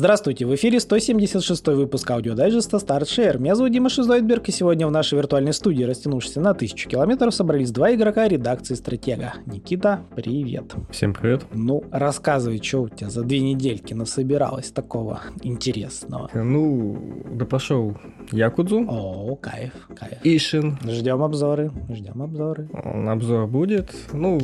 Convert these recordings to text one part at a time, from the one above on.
Здравствуйте, в эфире 176 выпуск аудиодайджеста StartShare. Меня зовут Дима Шизойдберг, и сегодня в нашей виртуальной студии, растянувшейся на тысячу километров, собрались два игрока редакции Стратега. Никита, привет. Всем привет. Ну, рассказывай, что у тебя за две недельки насобиралось такого интересного. Ну, допрошел Якудзу. О, кайф, кайф. Ишин. Ждем обзоры, ждем обзоры. Обзор будет. Ну,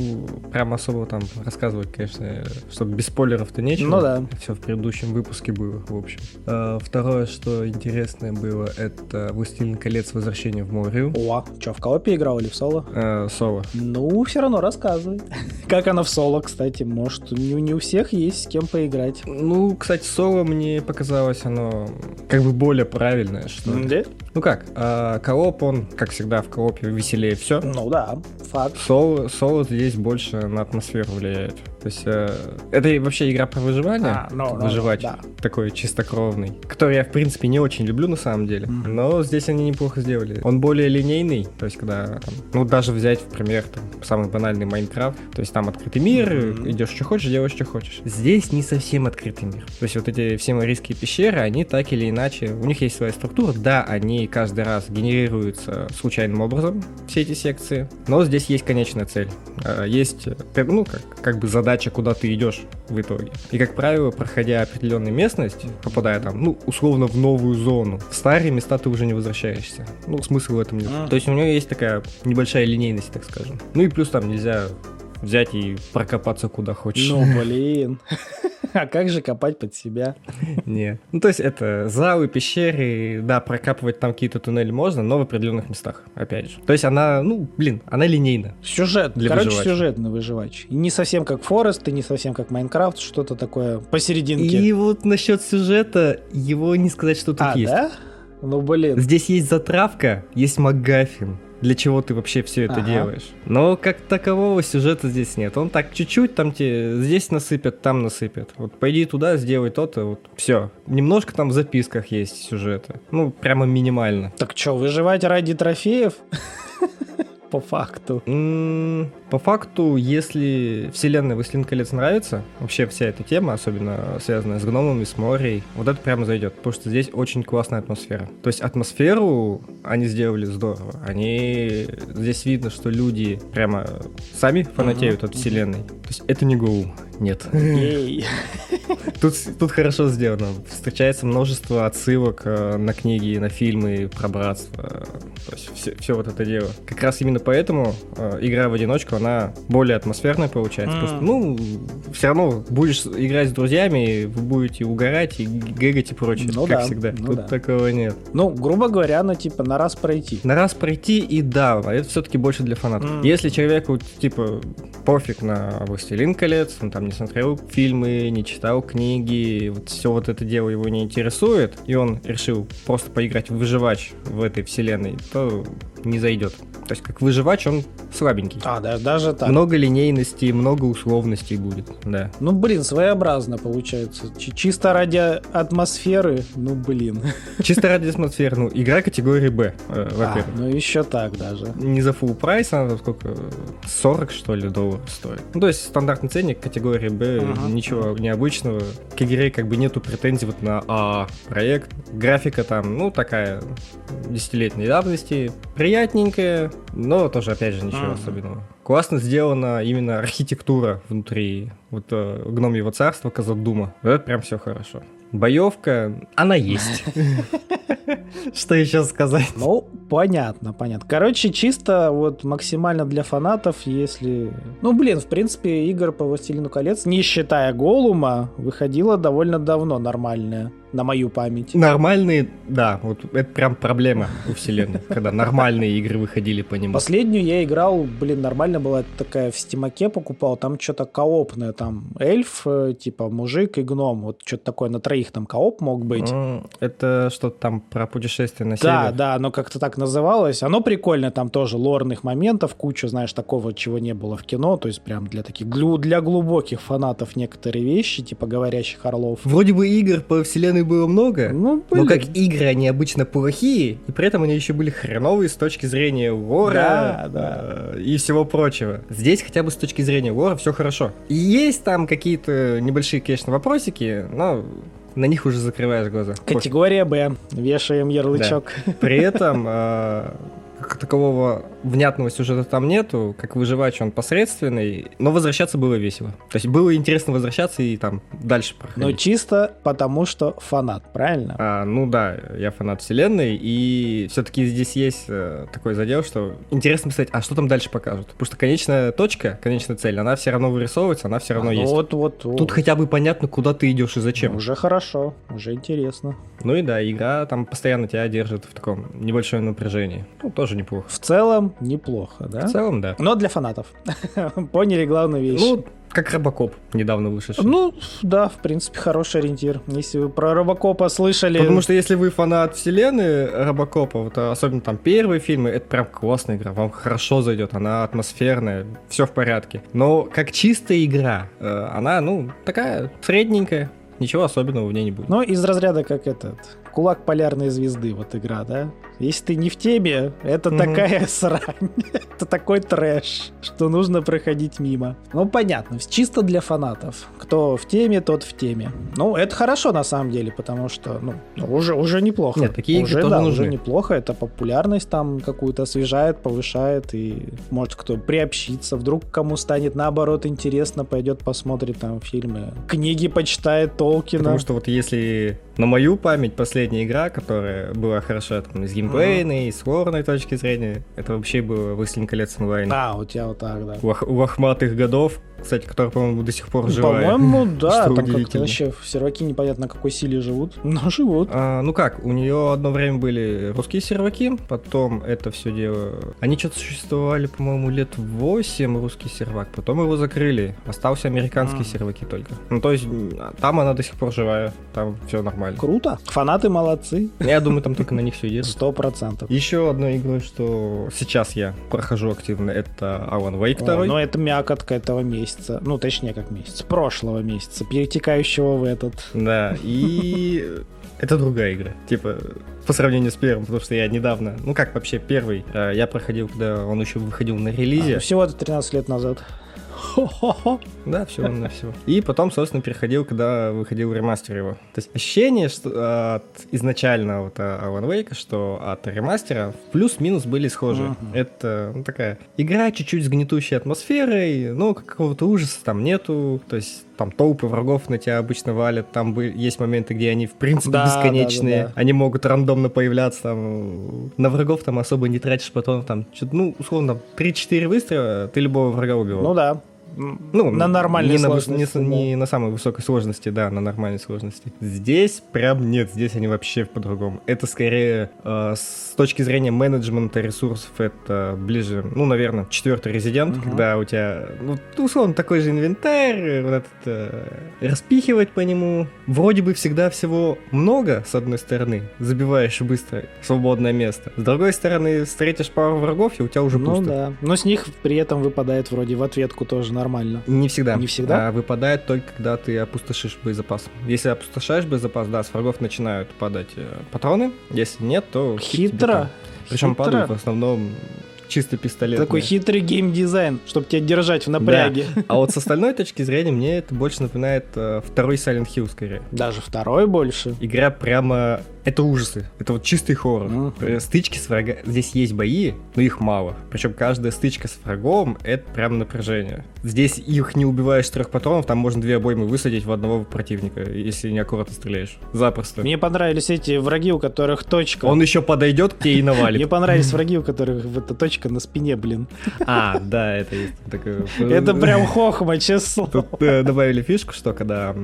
прям особо там рассказывать, конечно, чтобы без спойлеров-то нечего. Ну да. Все в предыдущем выпуске было, в общем. А, второе, что интересное было, это «Властелин колец. Возвращение в море». О, что, в коопе играл или в соло? А, соло. Ну, все равно рассказывай. Как она в соло, кстати, может, не, не у всех есть с кем поиграть. Ну, кстати, соло мне показалось, оно как бы более правильное, что ли. Да? Ну как, а, кооп, он, как всегда, в коопе веселее все. Ну да, факт. Соло, соло здесь больше на атмосферу влияет. То есть э, это вообще игра про выживание, А, ну, ну, выживать да. такой чистокровный, который я в принципе не очень люблю на самом деле, Мгм. но здесь они неплохо сделали. Он более линейный, то есть когда, там, ну даже взять в пример там, самый банальный Майнкрафт, то есть там открытый мир, Мгм. идешь что хочешь, делаешь что хочешь. Здесь не совсем открытый мир. То есть вот эти все марийские пещеры, они так или иначе, у них есть своя структура, да, они каждый раз генерируются случайным образом, все эти секции, но здесь есть конечная цель. А, Есть, э, ну, как, как бы задача, куда ты идешь в итоге. И, как правило, проходя определенную местность, попадая там, ну, условно, в новую зону, в старые места ты уже не возвращаешься. Ну, смысла в этом нет. Мгм. То есть у нее есть такая небольшая линейность, так скажем. Ну и плюс там нельзя взять и прокопаться куда хочешь. Ну, блин. А как же копать под себя? Не. Ну, то есть это залы, пещеры, да, прокапывать там какие-то туннели можно, но в определенных местах, опять же. То есть она, ну, блин, она линейна. Сюжет. Для Короче, выживача. сюжетный выживач. И не совсем как Форест, и не совсем как Майнкрафт, что-то такое посерединке. И вот насчет сюжета, его не сказать, что тут а, есть. да? Ну, блин. Здесь есть затравка, есть МакГаффин. Для чего ты вообще все это Ага. делаешь? Но как такового сюжета здесь нет. Он так чуть-чуть там тебе здесь насыпят, там насыпят. Вот пойди туда, сделай то-то, вот все. Немножко там в записках есть сюжета. Ну, прямо минимально. Так что, выживать ради трофеев? По факту. По факту, если вселенная «Властелин колец» нравится, вообще вся эта тема, особенно связанная с гномами, с морей, вот это прямо зайдет, потому что здесь очень классная атмосфера. То есть атмосферу они сделали здорово. Они... Здесь видно, что люди прямо сами фанатеют от вселенной. То есть это не ГУ. Нет. Тут, тут хорошо сделано. Встречается множество отсылок э, на книги, на фильмы про братство. То есть все, вот это дело. Как раз именно поэтому э, игра в одиночку, она более атмосферная получается. Просто, ну, все равно будешь играть с друзьями, вы будете угорать и гэгать и прочее, Ну как да, всегда. ну тут да. такого нет. Ну, грубо говоря, ну, типа, на раз пройти. На раз пройти и да, а это все-таки больше для фанатов. Если человеку, типа, пофиг на «Властелин колец», он там не смотрел фильмы, не читал книги, вот все вот это дело его не интересует, и он решил просто поиграть в выживач в этой вселенной, то не зайдет. То есть как выживач он слабенький. А, да, даже так. Много линейности, много условностей будет, да. Ну, блин, своеобразно получается. Чи- чисто ради атмосферы, ну, блин. Чисто ради атмосферы, ну, игра категории Б, э, А, во-первых. ну, еще так даже. не за full прайс, она сколько, 40 что ли долларов стоит. Ну, то есть стандартный ценник категории Б, Ага, ничего необычного. К игре как бы нету претензий вот на А проект. Графика там, ну, такая десятилетней давности, приятненькая, но тоже, опять же, ничего Ага. особенного. Классно сделана именно архитектура внутри вот э, гномьего царства Казадума. Вот это прям все хорошо. Боевка, она есть. Что еще сказать? Ну, понятно, понятно. Короче, чисто вот максимально для фанатов, если... Ну, блин, в принципе, игр по «Властелину колец», не считая Голума, выходила довольно давно нормальная, на мою память. Нормальные, да, вот это прям проблема у вселенной, когда нормальные игры выходили по нему. Последнюю я играл, блин, нормально была такая в стимаке покупал, там что-то коопное, там эльф, э, типа мужик и гном, вот что-то такое на троих там кооп мог быть. М, Это что-то там про путешествие на Да, север. да, оно как-то так называлось. Оно прикольно, там тоже лорных моментов, куча, знаешь, такого, чего не было в кино, то есть прям для таких, для глубоких фанатов некоторые вещи, типа говорящих орлов. Вроде бы игр по вселенной было много, Ну, но как игры они обычно плохие, и при этом они еще были хреновые с точки зрения лора Да, да. э, и всего прочего. Здесь хотя бы с точки зрения лора все хорошо. И есть там какие-то небольшие, конечно, вопросики, но на них уже закрываешь глаза. Категория Б. Вешаем ярлычок. Да. При этом э, как такового внятного сюжета там нету, как выживач он посредственный, но возвращаться было весело. То есть было интересно возвращаться и там дальше проходить. Но чисто потому, что фанат, правильно? А, ну да, я фанат вселенной, и все-таки здесь есть э, такой задел, что интересно сказать, а что там дальше покажут? Потому что конечная точка, конечная цель, она все равно вырисовывается, она все равно А, ну есть. вот, вот, вот. Тут хотя бы понятно, куда ты идешь и зачем. Уже хорошо, уже интересно. Ну и да, игра там постоянно тебя держит в таком небольшом напряжении. Ну, тоже неплохо. В целом неплохо, да? В целом, да. Но для фанатов. Поняли главную вещь. Ну, как Робокоп недавно вышедший. Ну, да, в принципе, хороший ориентир. Если вы про Робокопа слышали... Потому что если вы фанат вселенной Робокопа, вот, особенно там первые фильмы, это прям классная игра, вам хорошо зайдет, она атмосферная, все в порядке. Но как чистая игра, э, она, ну, такая средненькая, ничего особенного в ней не будет. Ну, из разряда как этот... Кулак полярной звезды, вот игра, да? Если ты не в теме, это Мгм. такая срань. это такой трэш, что нужно проходить мимо. Ну, понятно, чисто для фанатов. Кто в теме, тот в теме. Ну, это хорошо на самом деле, потому что, ну, уже, уже неплохо. Нет, такие игры уже, тоже да, нужны. уже неплохо. Это популярность там какую-то освежает, повышает, и может кто приобщиться. Вдруг кому станет наоборот интересно, пойдет посмотрит там фильмы. Книги почитает Толкина. Потому что вот если на мою память последняя игра, которая была хороша там, и с геймплейной, и с лорной точки зрения, это вообще было «Властелин колец онлайн». А, у тебя вот так, да. Лох- лохматых годов, кстати, который, по-моему, до сих пор живая. По-моему, да, там как-то вообще серваки непонятно на какой силе живут, но живут. А, ну как, у нее одно время были русские серваки, потом это все дело... Они что-то существовали, по-моему, лет 8, русский сервак, потом его закрыли, остался американские А. серваки только. Ну то есть м, там она до сих пор живая, там все нормально. Круто. Фанаты молодцы. Я думаю, там только на них все едет. Сто процентов. Еще одной игрой, что сейчас я прохожу активно, это Alan Wake 2. Ну, это мякотка этого месяца. Ну, точнее, как месяц. Прошлого месяца, перетекающего в этот. Да, и это другая игра. Типа, по сравнению с первым, потому что я недавно, ну как вообще первый, э, я проходил, когда он еще выходил на релизе. А, всего-то 13 лет назад. Хо-хо-хо. Да, всего на всего. И потом, собственно, переходил, когда выходил ремастер его. То есть ощущение, что от изначально вот Alan Wake, что от ремастера плюс-минус были схожи. Мгм. Это ну, такая игра чуть-чуть с гнетущей атмосферой, но какого-то ужаса там нету. То есть там толпы врагов на тебя обычно валят, там бы- есть моменты, где они в принципе Да, бесконечные, да, да, да. они могут рандомно появляться там. На врагов там особо не тратишь потом там, ну, условно, 3-4 выстрела, ты любого врага убивал. Ну да. Ну, на нормальной не на, сложности, не, да. не на самой высокой сложности, да, на нормальной сложности. Здесь прям нет, здесь они вообще по-другому. Это скорее э, с точки зрения менеджмента ресурсов, это ближе, ну, наверное, четвертый резидент, Мгм. когда у тебя, ну, условно, такой же инвентарь, вот этот, э, распихивать по нему. Вроде бы всегда всего много, с одной стороны, забиваешь быстро свободное место. С другой стороны, встретишь пару врагов, и у тебя уже Ну пусто. да. Но с них при этом выпадает вроде в ответку тоже нормально. Не всегда. Не всегда? А, выпадает только, когда ты опустошишь боезапас. Если опустошаешь боезапас, да, с врагов начинают падать э, патроны. Если нет, то... Хитро. Причем Хитро. падают в основном чисто пистолет. Такой хитрый геймдизайн, чтобы тебя держать в напряге. А вот с остальной точки зрения мне это больше напоминает э, второй Silent Hill скорее. Даже второй больше. Игра прямо... Это ужасы. Это вот чистый хоррор. Э, Стычки с врагами... Здесь есть бои, но их мало. Причем каждая стычка с врагом — это прям напряжение. Здесь их не убиваешь трех патронов, там можно две обоймы высадить в одного противника, если неаккуратно стреляешь. Запросто. Мне понравились эти враги, у которых точка. Он еще подойдет к тебе и Мне навалит. понравились враги, у которых эта точка на спине, блин. А, да, это есть такое. Это прям хохма, честно. Тут э, добавили фишку, что когда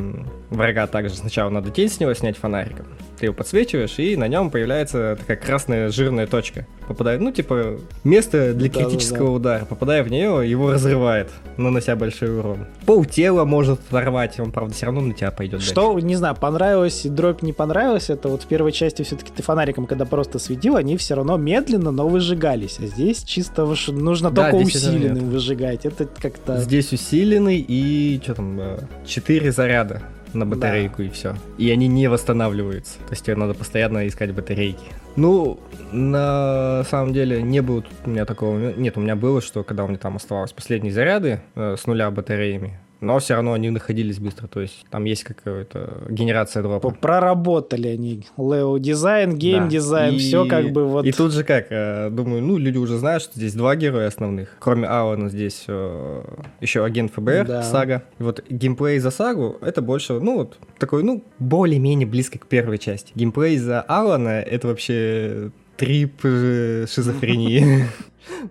врага также сначала надо тень с него снять фонариком. Ты его подсвечиваешь, и на нем появляется такая красная жирная точка. Попадает, ну, типа, место для Да-да-да. критического удара. Попадая в нее, его разрывает, нанося большой урон. Пол тела может оторвать, он, правда, все равно на тебя пойдет Что, не знаю, понравилось и дробь не понравилось, это вот в первой части все-таки ты фонариком, когда просто светил, они все равно медленно, но выжигались. А здесь чисто выш- нужно Да, только усиленным выжигать. Это как-то... Здесь усиленный и что там, 4 заряда на батарейку и все. И они не восстанавливаются. То есть тебе надо постоянно искать батарейки. Ну, на самом деле не было у меня такого. Нет, у меня было, что когда у меня там оставалось последние заряды э, с нуля батареями, но все равно они находились быстро. То есть там есть какая-то генерация дропа. Проработали они. Level design, game design, да. все как бы вот. И тут же как, э, думаю, ну, люди уже знают, что здесь два героя основных. Кроме Алана здесь э, еще агент ФБР, да. Сага. И вот геймплей за Сагу, это больше, ну, вот такой, ну, более-менее близко к первой части. Геймплей за Алана, это вообще трип э, шизофрении.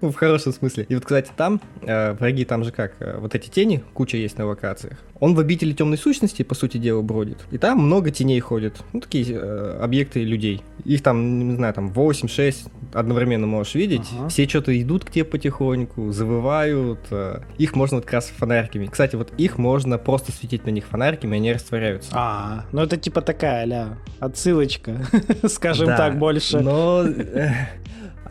Ну, в хорошем смысле. И вот, кстати, там, э, враги там же как, э, вот эти тени, куча есть на локациях. Он в обители темной сущности, по сути дела, бродит. И там много теней ходит. Ну, такие э, объекты людей. Их там, не знаю, там 8-6 одновременно можешь видеть. Ага. Все что-то идут к тебе потихоньку, завывают. Э, их можно вот как раз фонариками. Кстати, вот их можно просто светить на них фонариками, они растворяются. А, ну это типа такая, ля, отсылочка, скажем так, больше. но...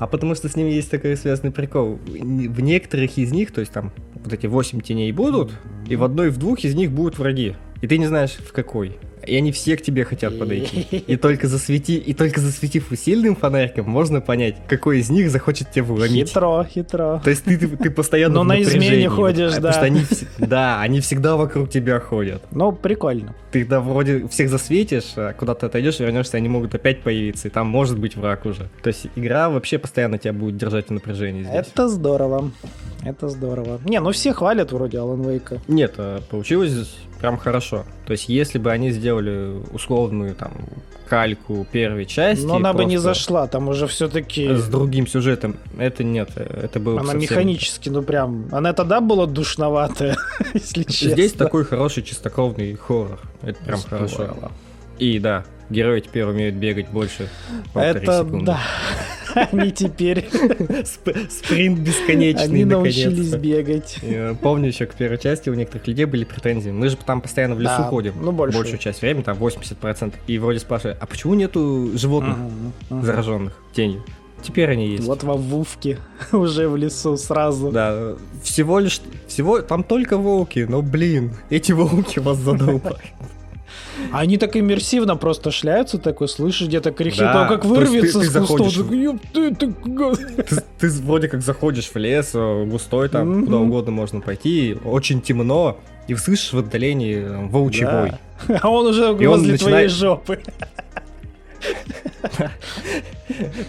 А потому что с ними есть такой связанный прикол. В некоторых из них, то есть там вот эти 8 теней будут, и в одной, в двух из них будут враги. И ты не знаешь, в какой и они все к тебе хотят подойти. И только засвети, и только засветив сильным фонариком, можно понять, какой из них захочет тебя вломить. Хитро, хитро. То есть ты, ты, ты постоянно Но на измене ходишь, да. Что они, да, они всегда вокруг тебя ходят. Ну, прикольно. Ты да вроде всех засветишь, а куда ты отойдешь, вернешься, они могут опять появиться, и там может быть враг уже. То есть игра вообще постоянно тебя будет держать в напряжении здесь. Это здорово. Это здорово. Не, ну все хвалят вроде Алан Вейка. Нет, а получилось прям хорошо. То есть, если бы они сделали условную там кальку первой части. Но она бы не зашла, там уже все-таки. С другим сюжетом. Это нет, это было. Она механически, ну прям. Она тогда была душноватая, если честно. Здесь такой хороший чистокровный хоррор. Это прям хорошо. И да, герои теперь умеют бегать больше. Это да. Они теперь... Спринт бесконечный, Они научились бегать. Помню еще к первой части у некоторых людей были претензии. Мы же там постоянно в лесу ходим. Ну, больше. Большую часть времени, там 80%. И вроде спрашивают, а почему нету животных зараженных тенью? Теперь они есть. Вот во Вувке уже в лесу сразу. Да, всего лишь, всего, там только волки, но блин, эти волки вас задолбают. Они так иммерсивно просто шляются, такой, слышишь, где-то да. а как вырвется ты, ты, с кустов. Ты, ты, ты, ты вроде как заходишь в лес, э, густой там, mm-hmm. куда угодно можно пойти, очень темно, и слышишь в отдалении там, волчий да. бой. А он уже и возле он начинает... твоей жопы.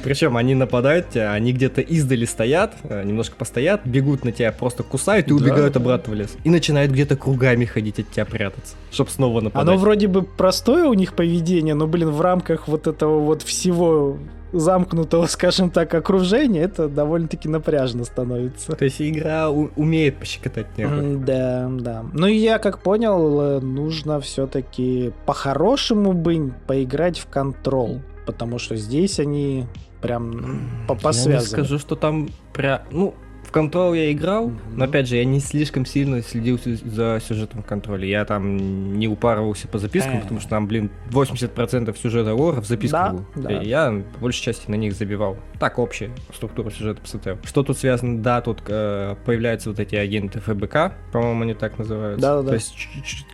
Причем они нападают тебя, они где-то издали стоят, э, немножко постоят, бегут на тебя, просто кусают и убегают обратно в лес. И начинают где-то кругами ходить от тебя прятаться, чтобы снова нападать. Оно вроде бы простое у них поведение, но, блин, в рамках вот этого вот всего замкнутого, скажем так, окружения, это довольно-таки напряжно становится. То есть игра умеет пощекотать нервы. Да, да. Ну и я как понял, э, нужно все-таки по-хорошему бы поиграть в контрол, потому что здесь они прям по посвязаны. Я не скажу, что там прям, ну, Control я играл, но опять же, я не слишком сильно следил за сюжетом в контроле. Я там не упарывался по запискам, потому что там, блин, 80% сюжета лора в записках да, был. Да. И я по большей части на них забивал. Так, общая структура сюжета посмотрел. Что тут связано? Да, тут э, появляются вот эти агенты ФБК, по-моему, они так называются. Да, да, То есть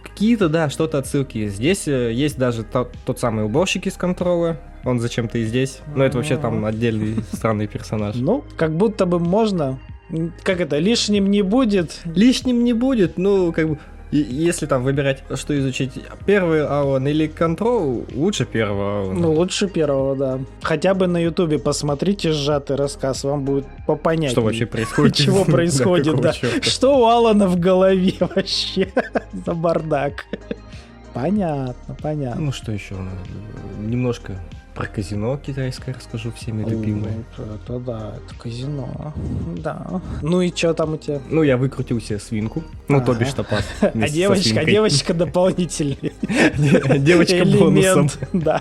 какие-то, да, что-то отсылки. Здесь э, есть даже тот, тот самый уборщик из контроля, он зачем-то и здесь. Но это вообще там отдельный странный персонаж. Ну, как будто бы можно как это, лишним не будет? Лишним не будет, ну, как бы, если там выбирать, что изучить, первый Аон или Control, лучше первого Аона. Ну, лучше первого, да. Хотя бы на Ютубе посмотрите сжатый рассказ, вам будет попонять. Что вообще происходит? Чего происходит, да. Что у Алана в голове вообще за бардак? Понятно, понятно. Ну, что еще? Немножко про казино китайское расскажу, всеми любимое. Это да, это казино. Да. Ну и что там у тебя? Ну, я выкрутил себе свинку. Ну, то бишь топаз. А девочка, девочка дополнительный. Девочка бонусом. Да.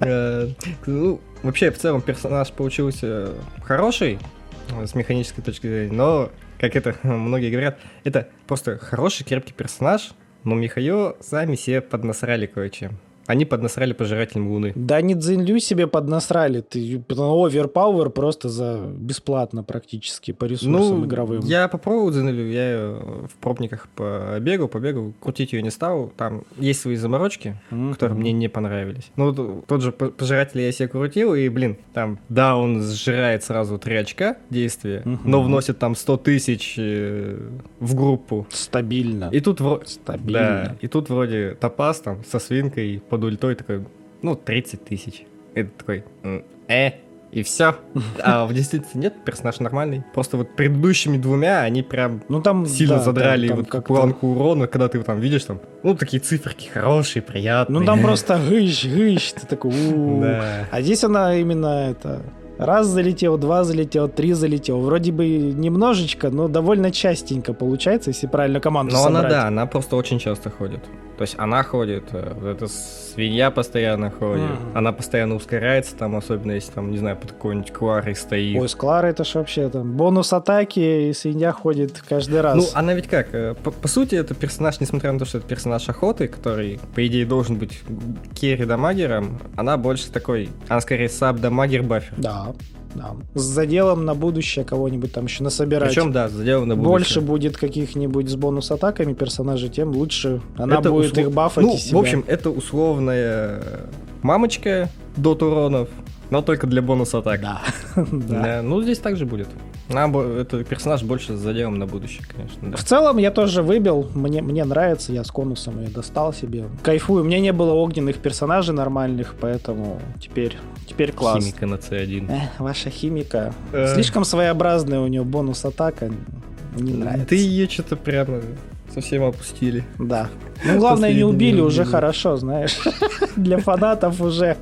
Э, ну, вообще, в целом, персонаж получился хороший с механической точки зрения, но, как это многие говорят, это просто хороший, крепкий персонаж, но Михаил сами себе поднасрали кое-чем. Они поднасрали пожирателям Луны. Да не Цзиньлю себе поднасрали. Ты оверпауэр просто за бесплатно практически по ресурсам Ну, игровым. я попробовал Дзенелю, я её в пробниках побегал, побегал, крутить ее не стал. Там есть свои заморочки, Мгм. которые мне не понравились. Ну, вот тот же пожиратель я себе крутил, и, блин, там, да, он сжирает сразу 3 очка действия, Мгм. но вносит там 100 тысяч э, в группу. Стабильно. И тут вроде... Стабильно. Да, и тут вроде топаз там со свинкой под ультой такой, ну, 30 тысяч. Это такой, э, и все. А в действительности нет, персонаж нормальный. Просто вот предыдущими двумя они прям Ну там сильно да, задрали там вот как-то- планку урона, когда ты там видишь там, ну, такие циферки хорошие, приятные. Ну там просто гыщ, гыщ, ты такой. Да. А здесь она именно это раз залетел, два залетел, три залетел. Вроде бы немножечко, но довольно частенько получается, если правильно команду Но она, собрать. да, она просто очень часто ходит. То есть она ходит, э, вот эта свинья постоянно ходит, Мгм. она постоянно ускоряется, там, особенно если там, не знаю, под какой-нибудь кварой стоит. Ой, с Кларой это ж вообще там бонус атаки, и свинья ходит каждый раз. Ну, она ведь как? э, По, по сути, это персонаж, несмотря на то, что это персонаж охоты, который, по идее, должен быть керри-дамагером, она больше такой, она скорее саб-дамагер бафер. Да, да. С заделом на будущее кого-нибудь там еще насобирать. Причем, да, заделано на больше будущее. будет каких-нибудь с бонус-атаками персонажей, тем лучше она Это будет услов- их бафать Ну, в общем, это условная мамочка дот уронов, но только для бонус-атак. да. да. Да, Ну, здесь также будет. Бо- это персонаж больше заделом на будущее, конечно, да. В целом я тоже выбил, мне, мне нравится, я с конусом ее достал себе. Кайфую, у меня не было огненных персонажей нормальных, поэтому теперь, теперь класс. Химика на C1. Эх, ваша химика. Э. Слишком своеобразная у нее бонус атака. Не нравится. Ты ее что-то прямо совсем опустили. Да. Ну, главное, не убили, уже хорошо, знаешь. Для фанатов уже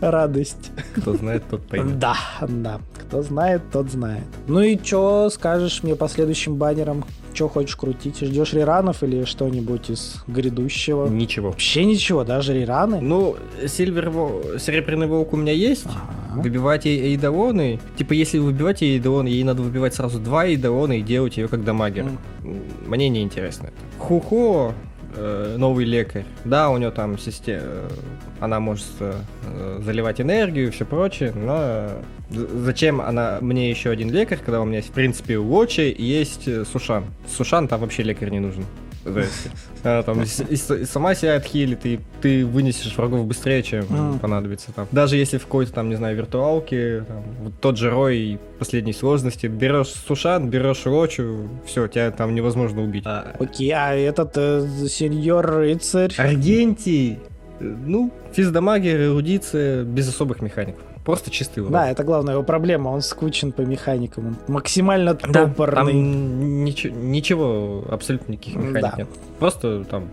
радость. Кто знает, тот поймет. Да, да. Кто знает, тот знает. Ну и чё скажешь мне по следующим баннерам? Чё хочешь крутить? Ждешь реранов или что-нибудь из грядущего? Ничего. Вообще ничего, даже рераны? Ну, Сильвер Серебряный Волк у меня есть. Ага. Выбивать эйдолоны. Типа, если выбивать ей эйдолоны, ей надо выбивать сразу два эйдолона и делать ее как дамагер. М. Мне не интересно. Хухо, э, новый лекарь. Да, у нее там система, она может э, заливать энергию и все прочее, но зачем она мне еще один лекарь, когда у меня есть, в принципе, у Лочи есть э, Сушан. Сушан там вообще лекарь не нужен. Она там сама себя отхилит, и ты вынесешь врагов быстрее, чем понадобится там. Даже если в какой-то там, не знаю, виртуалке, там, вот тот же Рой последней сложности, берешь Сушан, берешь Рочу, все, тебя там невозможно убить. А Окей, а этот э, сеньор рыцарь? Аргентий, э, ну, физдамагер, эрудиция, без особых механик. Просто чистый урон. Да, это главная его проблема, он скучен по механикам, он максимально Да, топорный. там ничего, ничего, абсолютно никаких механик Да. нет. Просто там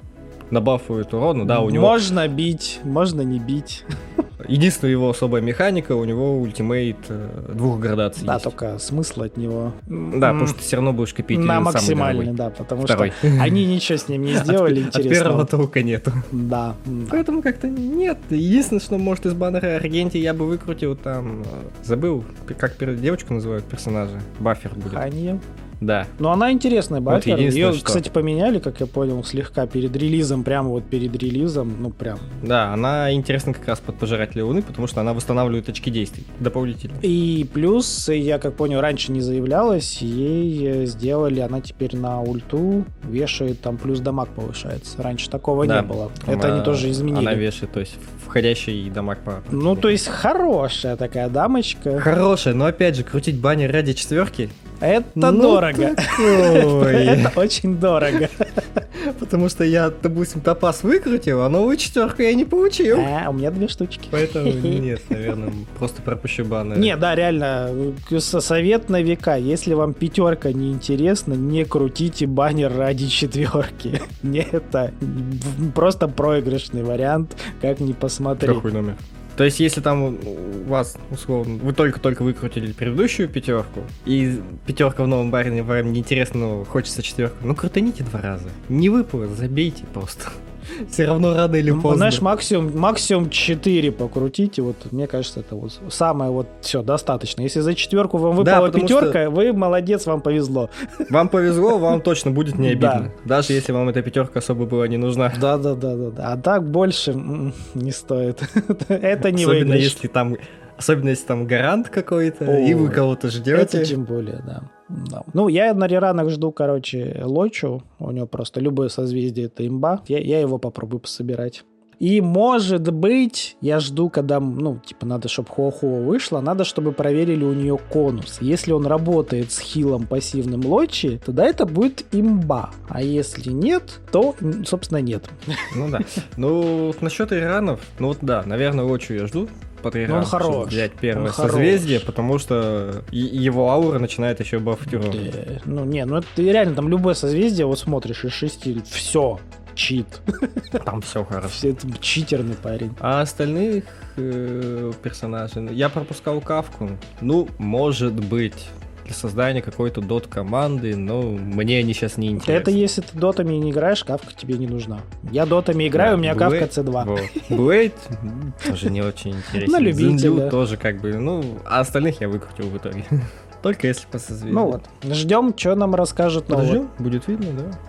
набафует урон, да, у него Можно бить, можно не бить. единственная его особая механика, у него ультимейт э, двух градаций Да, есть. только смысла от него. Да, потому что ты все равно будешь копить на максимальный, да, потому Второй. что они ничего с ним не сделали От первого толка нету. Да. Поэтому как-то нет. Единственное, что может из баннера Аргентии я бы выкрутил там... э, Забыл, как девочку называют персонажа. Баффер будет. Ханье. Да. Но она интересная, Вот Баффер. единственное, Ее, что- кстати, поменяли, как я понял, слегка перед релизом, прямо вот перед релизом, ну прям. Да, она интересна как раз под пожирателя Луны, потому что она восстанавливает очки действий дополнительно. И плюс, я как понял, раньше не заявлялась, ей э, сделали, она теперь на ульту вешает, там плюс дамаг повышается. Раньше такого Да. не было. Там, Это они э, тоже изменили. Она вешает, то есть входящий дамаг по... Ну, то есть хорошая такая дамочка. Хорошая, но опять же, крутить баннер ради четверки. Это ну, дорого. Это очень дорого. Потому что я, допустим, топаз выкрутил, а новую четверку я не получил. А, у меня две штучки. Поэтому нет, наверное, просто пропущу баннер. Не, да, реально, э, со- совет на века. Если вам пятерка не интересна, не крутите баннер ради четверки. Не это просто проигрышный вариант, как ни посмотри. Какой номер? То есть, если там у вас, условно, вы только-только выкрутили предыдущую пятерку, и пятерка в новом баре вам неинтересно, но хочется четверку, ну крутаните два раза. Не выпало, забейте просто. Все равно рано или Ну, поздно. Знаешь, максимум, максимум 4 покрутите. Вот мне кажется, это вот самое вот все достаточно. Если за четверку вам Да, выпала потому пятерка, вы молодец, вам повезло. Вам повезло, вам точно будет не Да. обидно. Даже если вам эта пятерка особо была не нужна. Да, да, да, да, да. А так больше не стоит. Это не Особенно выигрыш. если там Особенно если там гарант какой-то, и вы О, кого-то Это ждете. тем более, да. Да. Ну, я на реранах жду, короче, Лочу. У него просто любое созвездие это имба. Я, я его попробую пособирать. И, может быть, я жду, когда, ну, типа, надо, чтобы Хуахуа вышла, надо, чтобы проверили у нее конус. Если он работает с хилом пассивным Лочи, тогда это будет имба. А если нет, то, собственно, нет. Ну да. Ну, насчет иранов, ну вот да, наверное, Лочу я жду по три Ну, он хорош. взять первое Он хорош. созвездие, потому что его аура начинает еще бафтировать. Э, Ну, не, ну это реально, там любое созвездие, вот смотришь из шести, все, чит. Там все хорошо. Это читерный парень. А остальных э, персонажей, я пропускал кавку. Ну, может быть, для создания какой-то дот команды, но мне они сейчас не интересны. Это если ты дотами не играешь, кавка тебе не нужна. Я дотами играю, у меня Blade- кавка C2. Вот. Блейд тоже не очень интересен. На любителя. Тоже как бы, ну, а остальных я выкрутил в итоге. Только если по созвездию. Ну вот, ждем, что нам расскажут нового. Подождем, будет видно, да.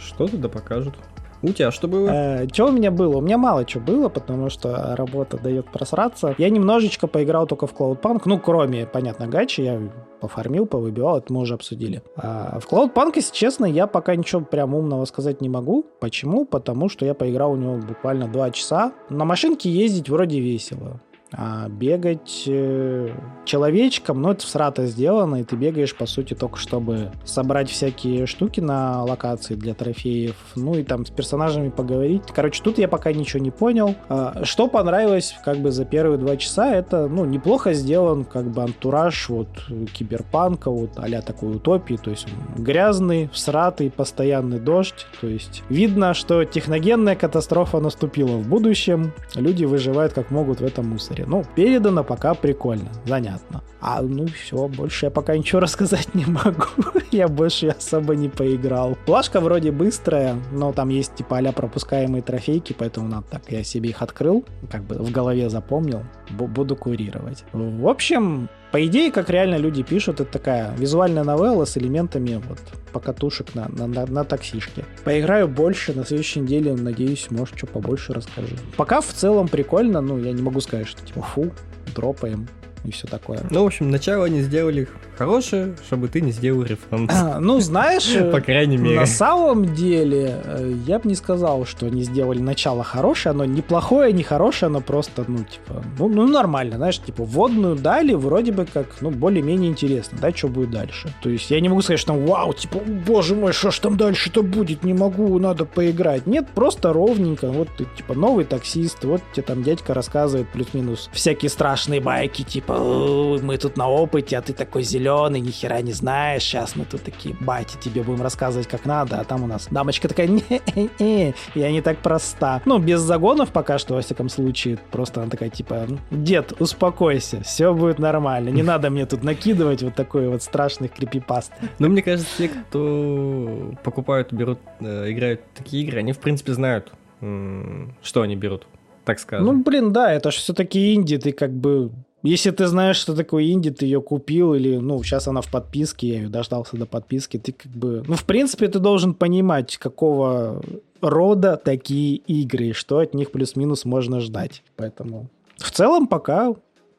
Что туда покажут. У тебя что было? что у меня было? У меня мало чего было, потому что работа дает просраться. Я немножечко поиграл только в Cloudpunk, ну, кроме, понятно, гачи, я пофармил, повыбивал, это мы уже обсудили. А в Cloudpunk, если честно, я пока ничего прям умного сказать не могу. Почему? Потому что я поиграл у него буквально 2 часа. На машинке ездить вроде весело. А бегать э, человечком, ну, это всрато сделано, и ты бегаешь, по сути, только чтобы собрать всякие штуки на локации для трофеев, ну, и там с персонажами поговорить. Короче, тут я пока ничего не понял. А, Что понравилось, как бы, за первые два часа, это, ну, неплохо сделан, как бы, антураж, вот, киберпанка, вот, а такой утопии, то есть грязный, всратый, постоянный дождь, то есть видно, что техногенная катастрофа наступила в будущем, люди выживают как могут в этом мусоре. Ну, передано пока прикольно, занятно. А, ну, все, больше я пока ничего рассказать не могу. я больше особо не поиграл. Плашка вроде быстрая, но там есть типа а пропускаемые трофейки, поэтому надо так, я себе их открыл, как бы в голове запомнил, бу- буду курировать. В общем, по идее, как реально люди пишут, это такая визуальная новелла с элементами вот покатушек на, на, на, на таксишке. Поиграю больше, на следующей неделе, надеюсь, может, что побольше расскажу. Пока в целом прикольно, ну, я не могу сказать, что типа фу, дропаем и все такое. Ну, в общем, начало они сделали хорошее, чтобы ты не сделал рефанд. Ну, знаешь, По крайней мере. на самом деле, э, я бы не сказал, что они сделали начало хорошее, оно неплохое, не хорошее, оно просто, ну, типа, ну, ну, нормально, знаешь, типа, вводную дали, вроде бы как, ну, более-менее интересно, да, что будет дальше. То есть я не могу сказать, что там, вау, типа, боже мой, что ж там дальше-то будет, не могу, надо поиграть. Нет, просто ровненько, вот ты, типа, новый таксист, вот тебе там дядька рассказывает плюс-минус всякие страшные байки, типа, «О, мы тут на опыте, а ты такой зеленый, ни хера не знаешь, сейчас мы тут такие, бати, тебе будем рассказывать как надо, а там у нас дамочка такая, не я не так проста. Ну, без загонов пока что, во всяком случае, просто она такая, типа, дед, успокойся, все будет нормально, не надо мне тут накидывать вот такой вот страшных крипипаст. Ну, мне кажется, те, кто покупают, берут, э, играют такие игры, они, в принципе, знают, что они берут, так скажем. Ну, блин, да, это же все-таки инди, ты как бы... Если ты знаешь, что такое инди, ты ее купил, или, ну, сейчас она в подписке, я ее дождался до подписки, ты как бы... Ну, в принципе, ты должен понимать, какого рода такие игры, и что от них плюс-минус можно ждать. Поэтому в целом пока,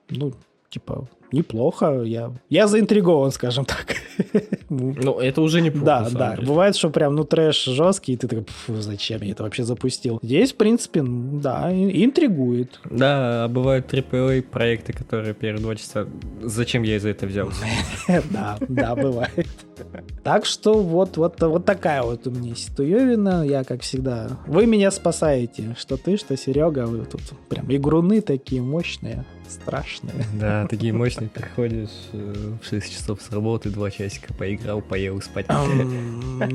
ну, типа, неплохо. Я, я заинтригован, скажем так. Ну, это уже неплохо, да, да. деле. Бывает, что прям, ну, трэш жесткий, и ты такой, «Фу, зачем я это вообще запустил? Здесь, в принципе, да, интригует. Да, а бывают AAA проекты, которые первые два часа... Зачем я из-за этого взялся? Да, да, бывает. Так что вот, вот, вот такая вот у меня ситуевина. Я, как всегда, вы меня спасаете. Что ты, что Серега, вы тут прям игруны такие мощные, страшные. Да, такие мощные приходишь э, в 6 часов с работы, 2 часика поиграл, поел, спать.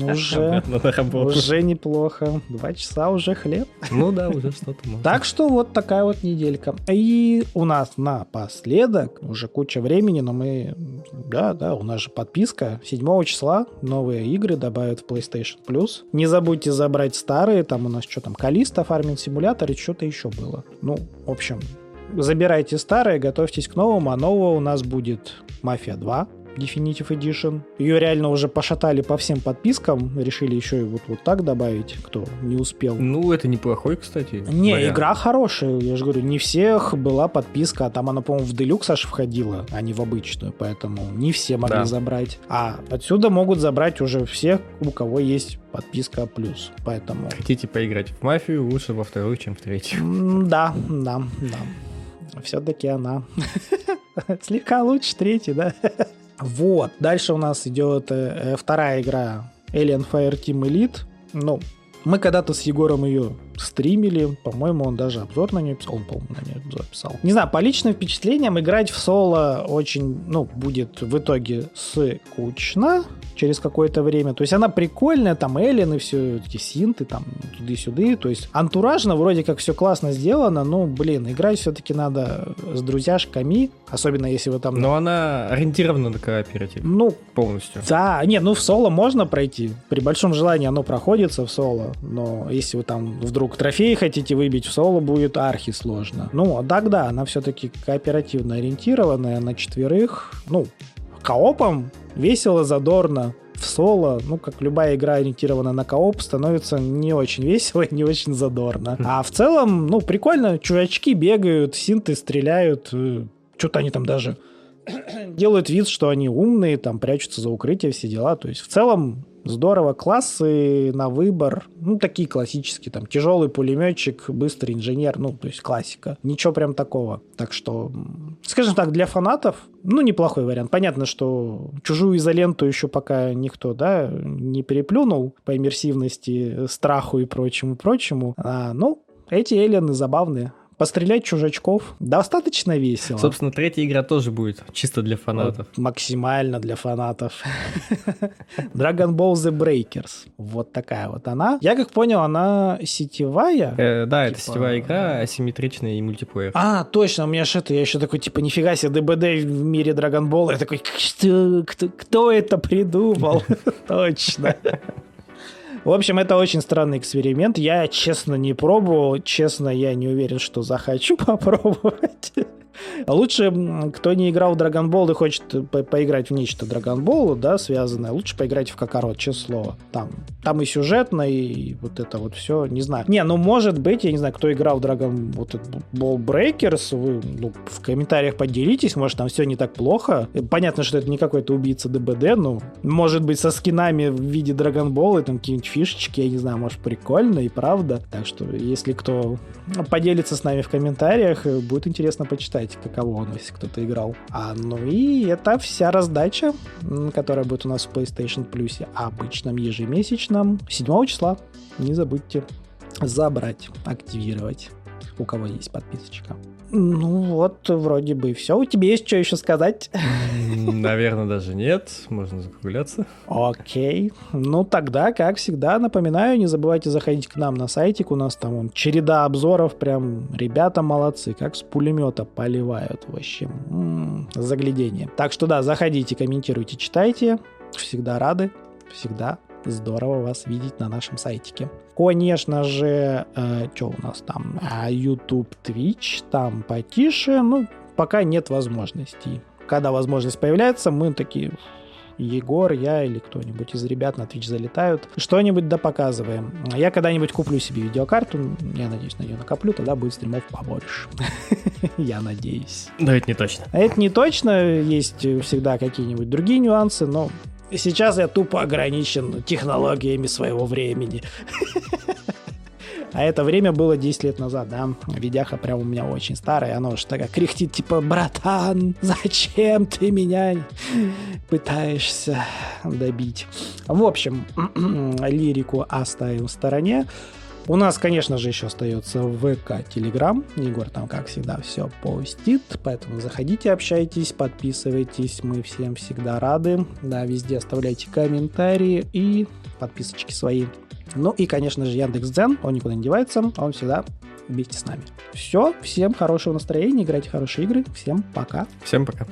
Уже, уже неплохо. Два часа уже хлеб. Ну да, уже что-то можно. Так что вот такая вот неделька. И у нас напоследок, уже куча времени, но мы... Да, да, у нас же подписка. 7 числа новые игры добавят в PlayStation Plus. Не забудьте забрать старые, там у нас что там, Калиста, Фарминг Симулятор и что-то еще было. Ну, в общем, забирайте старые, готовьтесь к новому, а нового у нас будет Мафия 2, Definitive Edition. Ее реально уже пошатали по всем подпискам, решили еще и вот, вот так добавить, кто не успел. Ну, это неплохой, кстати. Не, вариант. игра хорошая, я же говорю, не всех была подписка, а там она, по-моему, в Deluxe аж входила, а не в обычную, поэтому не все могли да. забрать. А отсюда могут забрать уже все, у кого есть подписка плюс, поэтому... Хотите поиграть в мафию, лучше во вторую, чем в третью. Да, да, да. Все-таки она слегка лучше третьей, да? Вот, дальше у нас идет э, вторая игра Alien Fireteam Elite. Ну, мы когда-то с Егором ее стримили, по-моему, он даже обзор на нее писал, он, по-моему, на нее обзор писал. Не знаю, по личным впечатлениям играть в соло очень, ну, будет в итоге скучно, через какое-то время. То есть она прикольная, там Эллен и все эти синты, там туды-сюды. То есть антуражно вроде как все классно сделано, но, блин, играть все-таки надо с друзьяшками, особенно если вы там... Но она ориентирована на кооператив. Ну, полностью. Да, не, ну в соло можно пройти. При большом желании оно проходится в соло, но если вы там вдруг трофеи хотите выбить, в соло будет архи сложно. Ну, а так да, она все-таки кооперативно ориентированная на четверых. Ну, коопом весело, задорно. В соло, ну, как любая игра ориентирована на кооп, становится не очень весело и не очень задорно. А в целом, ну, прикольно, чувачки бегают, синты стреляют, э, что-то они там даже делают вид, что они умные, там прячутся за укрытие, все дела. То есть в целом Здорово. Классы на выбор, ну, такие классические, там, тяжелый пулеметчик, быстрый инженер, ну, то есть классика. Ничего прям такого. Так что, скажем так, для фанатов, ну, неплохой вариант. Понятно, что чужую изоленту еще пока никто, да, не переплюнул по иммерсивности, страху и прочему-прочему. А, ну, эти эллины забавные пострелять чужачков. Достаточно весело. Собственно, третья игра тоже будет чисто для фанатов. Вот, максимально для фанатов. Dragon Ball The Breakers. Вот такая вот она. Я как понял, она сетевая. Э, да, типа... это сетевая игра, асимметричная и мультиплеер. А, точно, у меня это, я еще такой, типа, нифига себе, ДБД в мире Dragon Ball. Я такой, что, кто, кто это придумал? Точно. В общем, это очень странный эксперимент. Я, честно, не пробовал. Честно, я не уверен, что захочу попробовать. Лучше, кто не играл в Dragon Ball и хочет по поиграть в нечто Dragon Ball, да, связанное, лучше поиграть в Какарот, число. Там, там и сюжетно, и вот это вот все, не знаю. Не, ну может быть, я не знаю, кто играл в Dragon вот Ball Breakers, вы ну, в комментариях поделитесь, может там все не так плохо. Понятно, что это не какой-то убийца ДБД, но может быть со скинами в виде Dragon Ball и там какие-нибудь фишечки, я не знаю, может прикольно и правда. Так что если кто поделится с нами в комментариях, будет интересно почитать каково оно, если кто-то играл. А, ну и это вся раздача, которая будет у нас в PlayStation Plus обычном ежемесячном 7 числа. Не забудьте забрать, активировать, у кого есть подписочка. Ну вот, вроде бы все. У тебя есть что еще сказать? Наверное, даже нет. Можно закругляться. Окей. Ну тогда, как всегда, напоминаю, не забывайте заходить к нам на сайтик. У нас там вон, череда обзоров. Прям ребята молодцы. Как с пулемета поливают вообще. М-м, заглядение. Так что да, заходите, комментируйте, читайте. Всегда рады. Всегда здорово вас видеть на нашем сайтике. Конечно же, э, что у нас там? А, YouTube, Twitch, там потише. Ну, пока нет возможностей. Когда возможность появляется, мы такие, Егор, я или кто-нибудь из ребят на Twitch залетают, что-нибудь да показываем. Я когда-нибудь куплю себе видеокарту, я надеюсь, на нее накоплю, тогда будет стримов побольше. Я надеюсь. Но это не точно. Это не точно, есть всегда какие-нибудь другие нюансы, но Сейчас я тупо ограничен технологиями своего времени. А это время было 10 лет назад, да. Видяха прям у меня очень старая, она уж такая кряхтит, типа, братан, зачем ты меня пытаешься добить? В общем, лирику оставим в стороне. У нас, конечно же, еще остается ВК, Телеграм. Егор там, как всегда, все постит. Поэтому заходите, общайтесь, подписывайтесь. Мы всем всегда рады. Да, везде оставляйте комментарии и подписочки свои. Ну и, конечно же, Яндекс.Дзен, он никуда не девается, он всегда вместе с нами. Все, всем хорошего настроения, играйте хорошие игры, всем пока. Всем пока.